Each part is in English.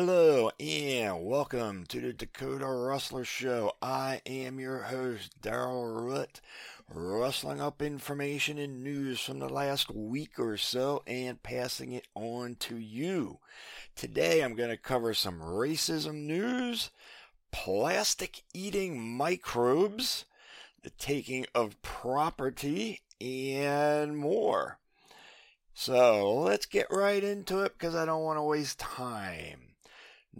Hello and welcome to the Dakota Rustler Show. I am your host, Daryl Root, rustling up information and news from the last week or so and passing it on to you. Today I'm going to cover some racism news, plastic eating microbes, the taking of property, and more. So let's get right into it because I don't want to waste time.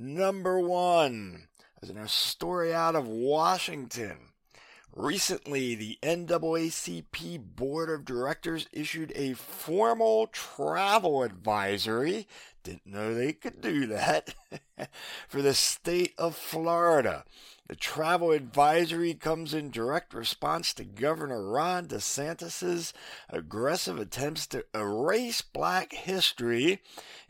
Number one, as in a story out of Washington. Recently, the NAACP Board of Directors issued a formal travel advisory. Didn't know they could do that. for the state of Florida. The travel advisory comes in direct response to Governor Ron DeSantis' aggressive attempts to erase black history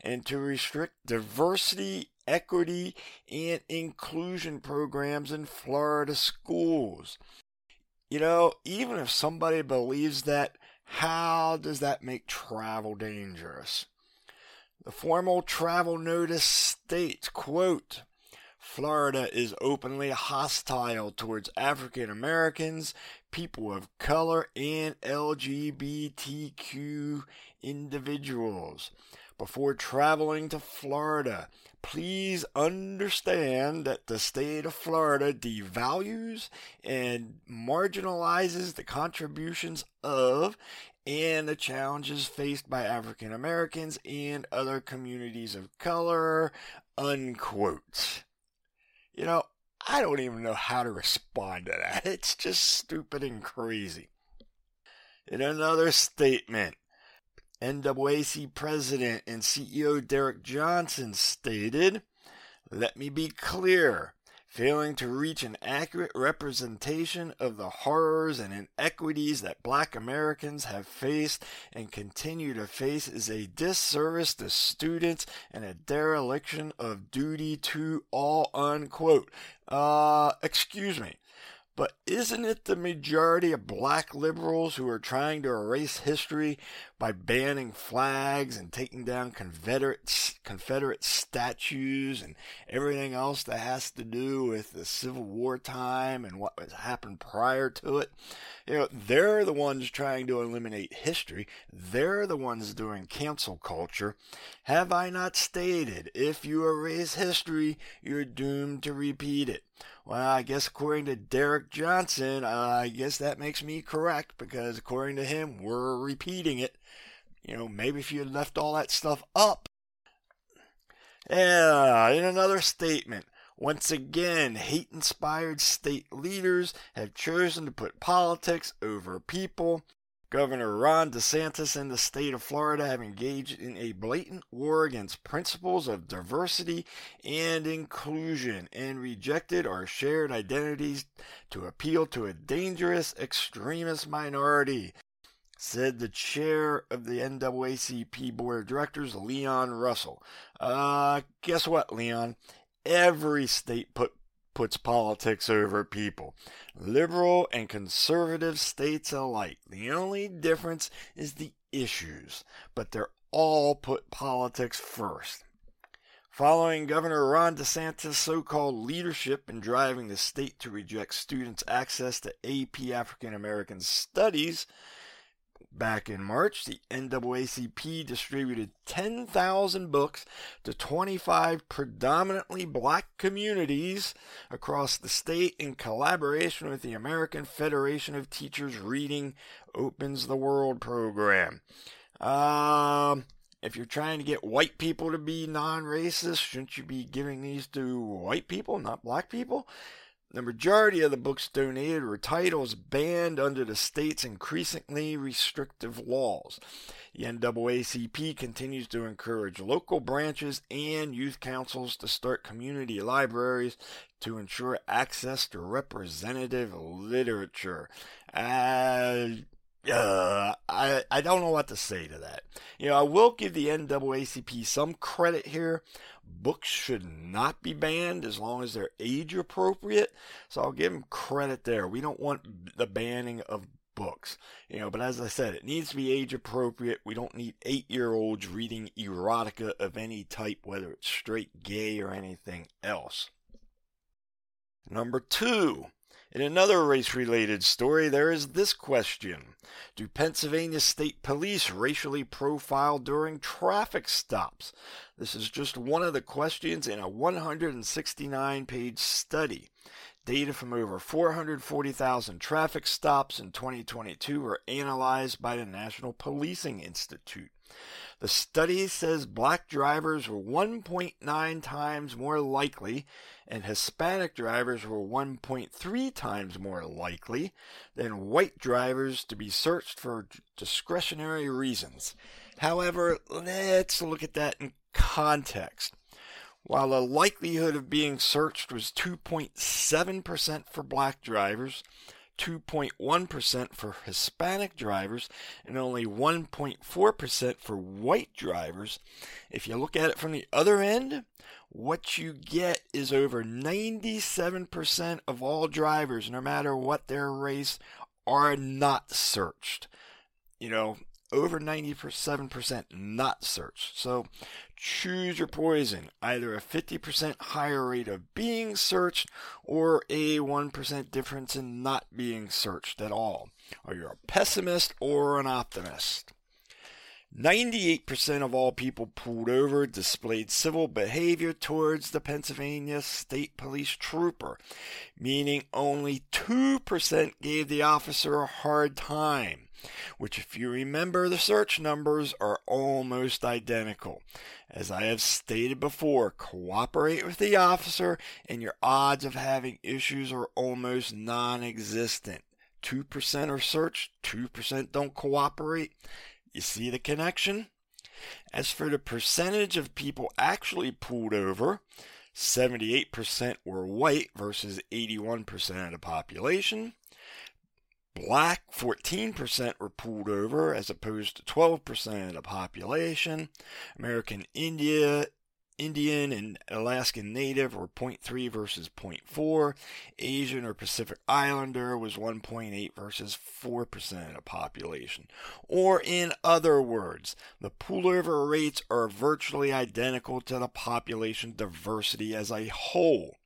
and to restrict diversity equity and inclusion programs in Florida schools. You know, even if somebody believes that, how does that make travel dangerous? The formal travel notice states, quote, Florida is openly hostile towards African Americans, people of color, and LGBTQ individuals. Before traveling to Florida, please understand that the state of Florida devalues and marginalizes the contributions of and the challenges faced by African Americans and other communities of color. Unquote. You know, I don't even know how to respond to that. It's just stupid and crazy. In another statement, NAAC President and CEO Derrick Johnson stated, Let me be clear. Failing to reach an accurate representation of the horrors and inequities that black Americans have faced and continue to face is a disservice to students and a dereliction of duty to all, unquote. Uh, excuse me. But isn't it the majority of black liberals who are trying to erase history by banning flags and taking down Confederate, Confederate statues and everything else that has to do with the Civil War time and what has happened prior to it? You know, they're the ones trying to eliminate history. They're the ones doing cancel culture. Have I not stated, if you erase history, you're doomed to repeat it? Well, I guess according to Derrick Johnson, uh, I guess that makes me correct because according to him, we're repeating it. You know, maybe if you left all that stuff up. Yeah, in another statement, once again, hate inspired state leaders have chosen to put politics over people. Governor Ron DeSantis and the state of Florida have engaged in a blatant war against principles of diversity and inclusion and rejected our shared identities to appeal to a dangerous extremist minority, said the chair of the NAACP Board of Directors, Leon Russell. Uh, guess what, Leon? Every state put puts politics over people. Liberal and conservative states alike. The only difference is the issues, but they're all put politics first. Following Governor Ron DeSantis' so called leadership in driving the state to reject students' access to AP African American studies, Back in March, the NAACP distributed 10,000 books to 25 predominantly black communities across the state in collaboration with the American Federation of Teachers Reading Opens the World program. Um, if you're trying to get white people to be non racist, shouldn't you be giving these to white people, not black people? The majority of the books donated were titles banned under the state's increasingly restrictive laws. The NAACP continues to encourage local branches and youth councils to start community libraries to ensure access to representative literature. Uh, uh, I, don't know what to say to that. You know, I will give the NAACP some credit here. Books should not be banned as long as they're age appropriate. So I'll give them credit there. We don't want the banning of books. You know, but as I said, it needs to be age appropriate. We don't need eight year olds reading erotica of any type, whether it's straight, gay, or anything else. Number two, in another race related story, there is this question Do Pennsylvania State Police racially profile during traffic stops? This is just one of the questions in a 169 page study. Data from over 440,000 traffic stops in 2022 were analyzed by the National Policing Institute. The study says black drivers were 1.9 times more likely and Hispanic drivers were 1.3 times more likely than white drivers to be searched for discretionary reasons. However, let's look at that in context. While the likelihood of being searched was 2.7% for black drivers, 2.1% for Hispanic drivers, and only 1.4% for white drivers, if you look at it from the other end, what you get is over 97% of all drivers, no matter what their race, are not searched. You know, over 97% not searched. So choose your poison either a 50% higher rate of being searched or a 1% difference in not being searched at all. Are you a pessimist or an optimist? 98% of all people pulled over displayed civil behavior towards the Pennsylvania State Police trooper, meaning only 2% gave the officer a hard time, which, if you remember, the search numbers are almost identical. As I have stated before, cooperate with the officer, and your odds of having issues are almost non existent. 2% are searched, 2% don't cooperate. You see the connection? As for the percentage of people actually pulled over, 78% were white versus 81% of the population. Black, 14% were pulled over as opposed to 12% of the population. American India, Indian and Alaskan Native were 0.3 versus 0.4. Asian or Pacific Islander was 1.8 versus 4% of the population. Or in other words, the pullover rates are virtually identical to the population diversity as a whole.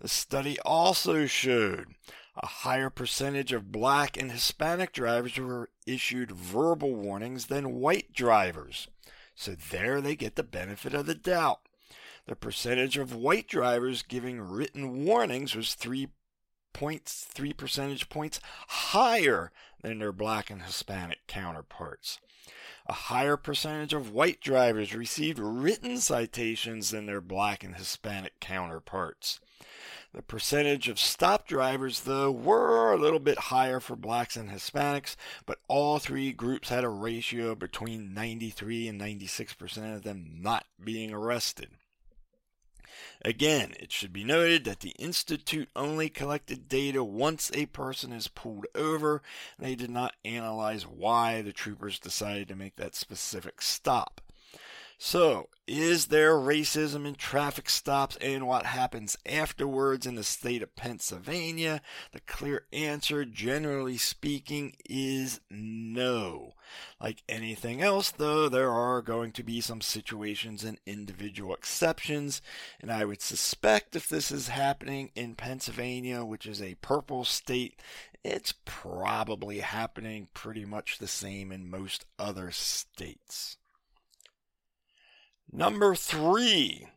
The study also showed a higher percentage of black and Hispanic drivers were issued verbal warnings than white drivers. So there they get the benefit of the doubt. The percentage of white drivers giving written warnings was 3 points, 3 percentage points higher than their black and Hispanic counterparts. A higher percentage of white drivers received written citations than their black and Hispanic counterparts. The percentage of stop drivers, though, were a little bit higher for blacks and Hispanics, but all three groups had a ratio between 93 and 96% of them not being arrested. Again, it should be noted that the Institute only collected data once a person is pulled over. They did not analyze why the troopers decided to make that specific stop. So, is there racism in traffic stops and what happens afterwards in the state of Pennsylvania? The clear answer, generally speaking, is no. Like anything else, though, there are going to be some situations and individual exceptions, and I would suspect if this is happening in Pennsylvania, which is a purple state, it's probably happening pretty much the same in most other states. Number three.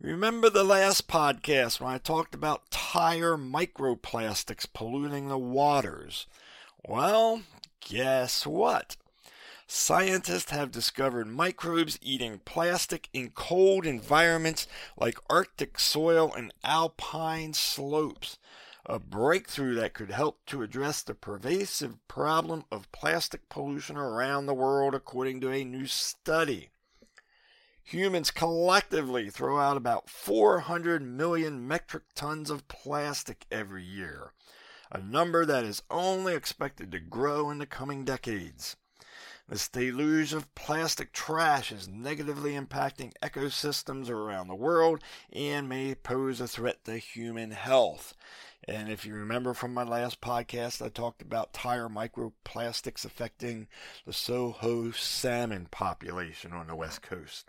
Remember the last podcast when I talked about tire microplastics polluting the waters? Well, guess what? Scientists have discovered microbes eating plastic in cold environments like Arctic soil and alpine slopes. A breakthrough that could help to address the pervasive problem of plastic pollution around the world, according to a new study. Humans collectively throw out about 400 million metric tons of plastic every year, a number that is only expected to grow in the coming decades. This deluge of plastic trash is negatively impacting ecosystems around the world and may pose a threat to human health. And if you remember from my last podcast, I talked about tire microplastics affecting the coho salmon population on the West Coast.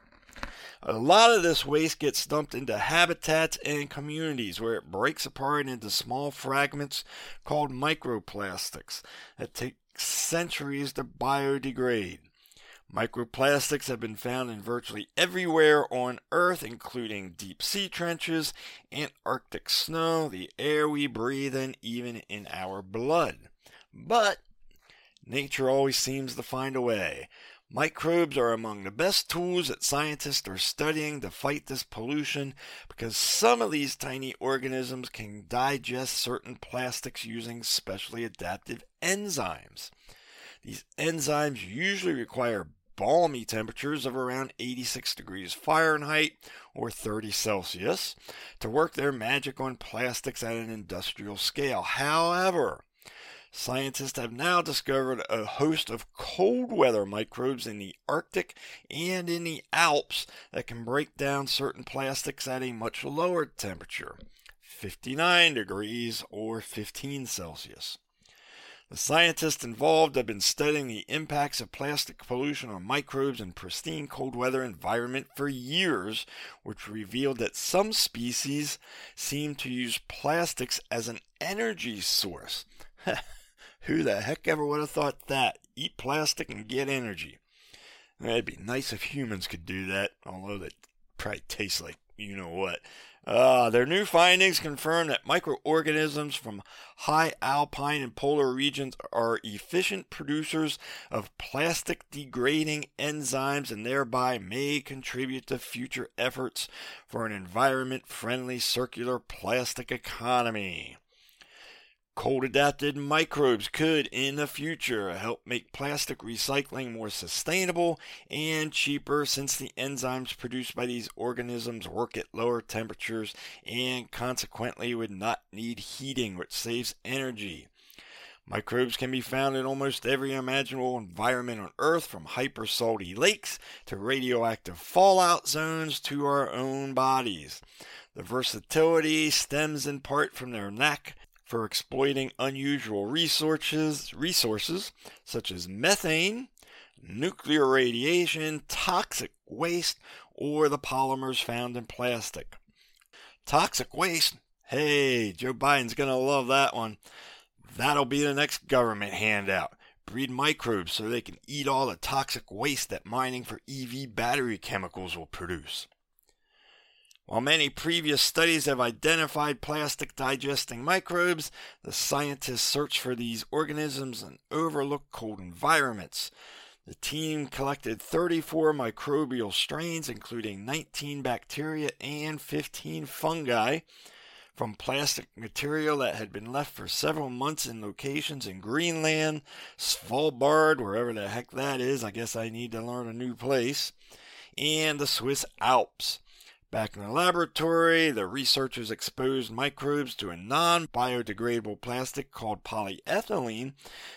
A lot of this waste gets dumped into habitats and communities where it breaks apart into small fragments called microplastics that take centuries to biodegrade. Microplastics have been found in virtually everywhere on Earth, including deep sea trenches, Antarctic snow, the air we breathe, and even in our blood. But nature always seems to find a way. Microbes are among the best tools that scientists are studying to fight this pollution because some of these tiny organisms can digest certain plastics using specially adapted enzymes. These enzymes usually require balmy temperatures of around 86 degrees Fahrenheit or 30 Celsius to work their magic on plastics at an industrial scale. However, scientists have now discovered a host of cold weather microbes in the Arctic and in the Alps that can break down certain plastics at a much lower temperature, 59 degrees or 15 Celsius. The scientists involved have been studying the impacts of plastic pollution on microbes in pristine cold weather environment for years, which revealed that some species seem to use plastics as an energy source. Who the heck ever would have thought that? Eat plastic and get energy. It'd be nice if humans could do that, although that probably tastes like you know what. Uh, their new findings confirm that microorganisms from high alpine and polar regions are efficient producers of plastic degrading enzymes and thereby may contribute to future efforts for an environment friendly circular plastic economy. Cold adapted microbes could, in the future, help make plastic recycling more sustainable and cheaper since the enzymes produced by these organisms work at lower temperatures and consequently would not need heating, which saves energy. Microbes can be found in almost every imaginable environment on Earth, from hypersalty lakes to radioactive fallout zones to our own bodies. The versatility stems in part from their knack for exploiting unusual resources, resources such as methane, nuclear radiation, toxic waste, or the polymers found in plastic. Toxic waste? Hey, Joe Biden's going to love that one. That'll be the next government handout. Breed microbes so they can eat all the toxic waste that mining for EV battery chemicals will produce. While many previous studies have identified plastic digesting microbes, the scientists search for these organisms in overlooked cold environments. The team collected 34 microbial strains, including 19 bacteria and 15 fungi, from plastic material that had been left for several months in locations in Greenland, Svalbard, wherever the heck that is. I guess I need to learn a new place, and the Swiss Alps. Back in the laboratory, the researchers exposed microbes to a non biodegradable plastic called polyethylene,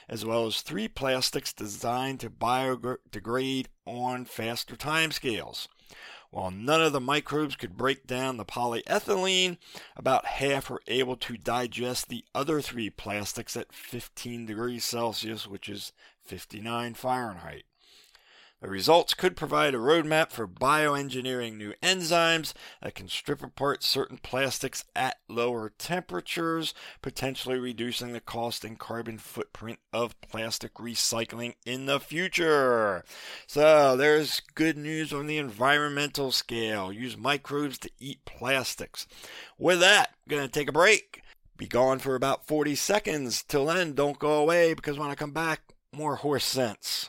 as well as three plastics designed to biodegrade on faster timescales. While none of the microbes could break down the polyethylene, about half were able to digest the other three plastics at 15 degrees Celsius, which is 59 Fahrenheit. The results could provide a roadmap for bioengineering new enzymes that can strip apart certain plastics at lower temperatures, potentially reducing the cost and carbon footprint of plastic recycling in the future. So, there's good news on the environmental scale. Use microbes to eat plastics. With that, I'm going to take a break. Be gone for about 40 seconds. Till then, don't go away because when I come back, more horse sense.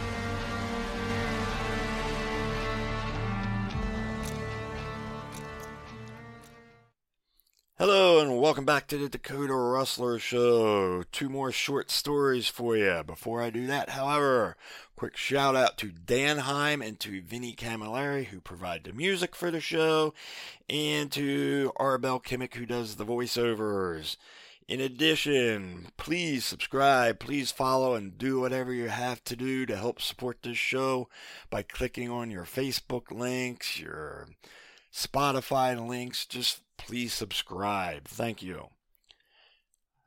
Hello and welcome back to the Dakota Rustler Show. Two more short stories for you. Before I do that, however, quick shout out to Dan Heim and to Vinnie Camilleri who provide the music for the show, and to Arbel Kimmick who does the voiceovers. In addition, please subscribe, please follow, and do whatever you have to do to help support this show by clicking on your Facebook links, your Spotify links. Just please subscribe. Thank you.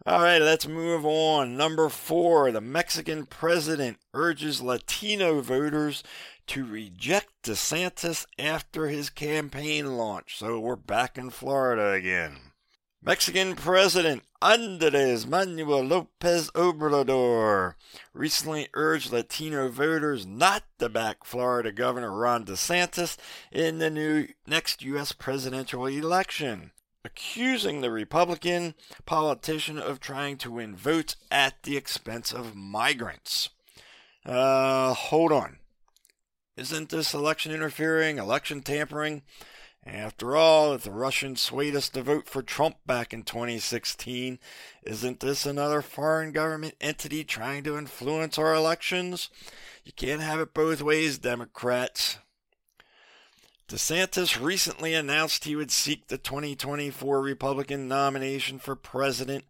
All right, let's move on. Number four, the Mexican president urges Latino voters to reject DeSantis after his campaign launch. So we're back in Florida again. Mexican President Andres Manuel Lopez Obrador recently urged Latino voters not to back Florida Governor Ron DeSantis in the new next U.S. presidential election, accusing the Republican politician of trying to win votes at the expense of migrants. Uh, hold on. Isn't this election interfering, election tampering? After all, if the Russians swayed us to vote for Trump back in 2016, isn't this another foreign government entity trying to influence our elections? You can't have it both ways, Democrats. DeSantis recently announced he would seek the 2024 Republican nomination for president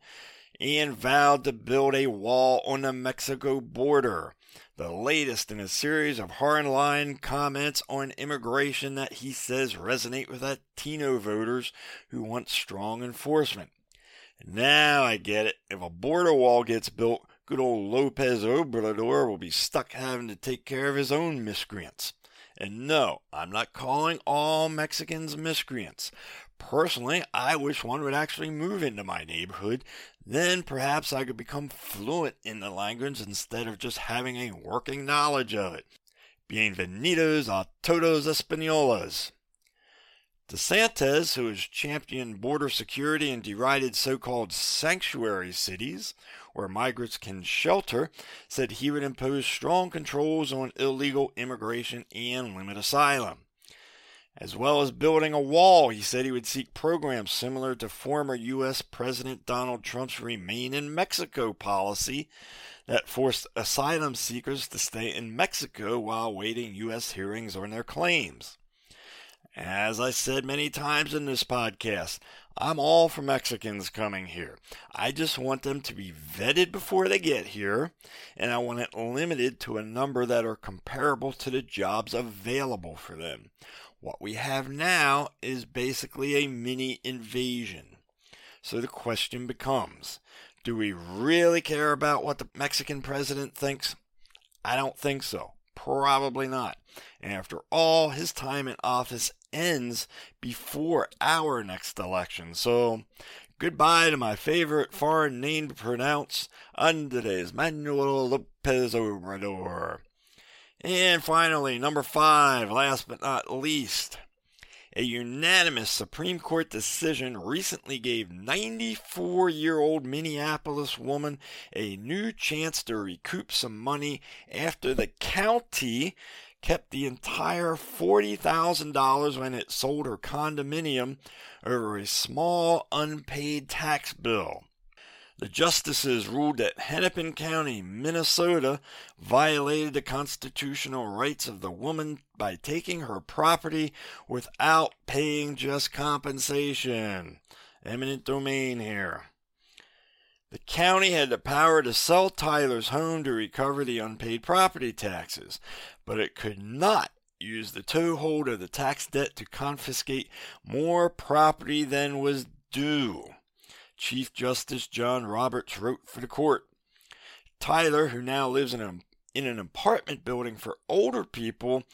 and vowed to build a wall on the Mexico border the latest in a series of hardline comments on immigration that he says resonate with Latino voters who want strong enforcement. Now I get it. If a border wall gets built, good old Lopez Obrador will be stuck having to take care of his own miscreants. And no, I'm not calling all Mexicans miscreants. Personally, I wish one would actually move into my neighborhood. Then perhaps I could become fluent in the language instead of just having a working knowledge of it. Bienvenidos a todos españolas. DeSantis, who has championed border security and derided so called sanctuary cities, where migrants can shelter, said he would impose strong controls on illegal immigration and limit asylum. As well as building a wall, he said he would seek programs similar to former U.S. President Donald Trump's Remain in Mexico policy that forced asylum seekers to stay in Mexico while waiting U.S. hearings on their claims. As I said many times in this podcast, I'm all for Mexicans coming here. I just want them to be vetted before they get here, and I want it limited to a number that are comparable to the jobs available for them. What we have now is basically a mini invasion. So the question becomes do we really care about what the Mexican president thinks? I don't think so. Probably not. And after all, his time in office ends before our next election. So goodbye to my favorite foreign name to pronounce, Andres Manuel Lopez Obrador. And finally, number five, last but not least, a unanimous Supreme Court decision recently gave 94 year old Minneapolis woman a new chance to recoup some money after the county kept the entire $40,000 when it sold her condominium over a small unpaid tax bill. The justices ruled that Hennepin County, Minnesota, violated the constitutional rights of the woman by taking her property without paying just compensation. Eminent domain here. The county had the power to sell Tyler's home to recover the unpaid property taxes, but it could not use the toehold of the tax debt to confiscate more property than was due. Chief Justice John Roberts wrote for the court. Tyler, who now lives in, a, in an apartment building for older people,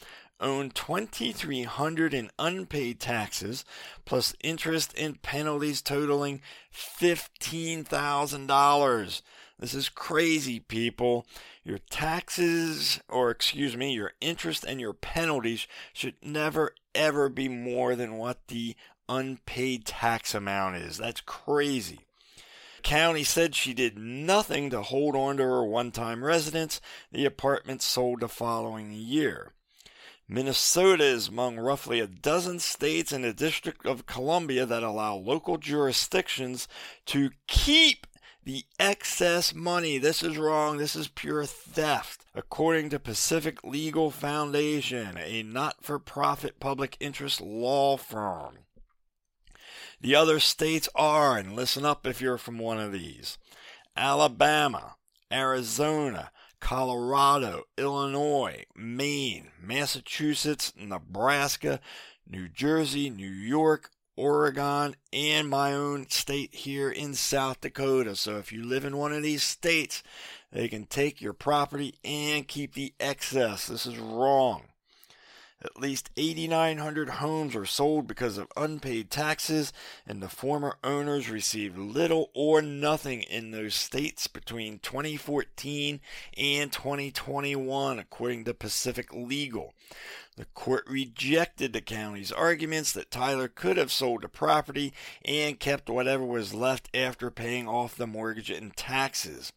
owned 2300 in unpaid taxes plus interest and penalties totaling $15,000. This is crazy, people. Your taxes, or excuse me, your interest and your penalties should never ever be more than what the unpaid tax amount is. That's crazy. County said she did nothing to hold on to her one time residence. The apartment sold the following year. Minnesota is among roughly a dozen states in the District of Columbia that allow local jurisdictions to keep the excess money. This is wrong. This is pure theft. According to Pacific Legal Foundation, a not for profit public interest law firm. The other states are, and listen up if you're from one of these Alabama, Arizona, Colorado, Illinois, Maine, Massachusetts, Nebraska, New Jersey, New York, Oregon, and my own state here in South Dakota. So if you live in one of these states, they can take your property and keep the excess. This is wrong. At least 8,900 homes were sold because of unpaid taxes, and the former owners received little or nothing in those states between 2014 and 2021, according to Pacific Legal. The court rejected the county's arguments that Tyler could have sold the property and kept whatever was left after paying off the mortgage and taxes,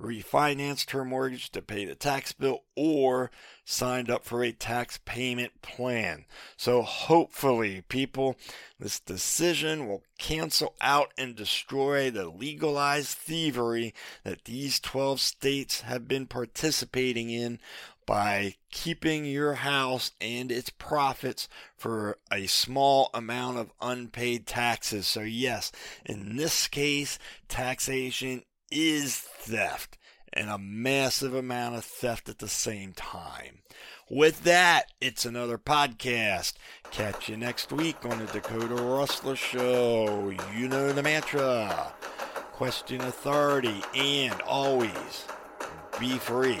refinanced her mortgage to pay the tax bill, or signed up for a tax payment plan. So hopefully, people, this decision will cancel out and destroy the legalized thievery that these 12 states have been participating in by keeping your house and its profits for a small amount of unpaid taxes. So, yes, in this case, taxation is theft and a massive amount of theft at the same time. With that, it's another podcast. Catch you next week on the Dakota Rustler Show. You know the mantra question authority and always be free.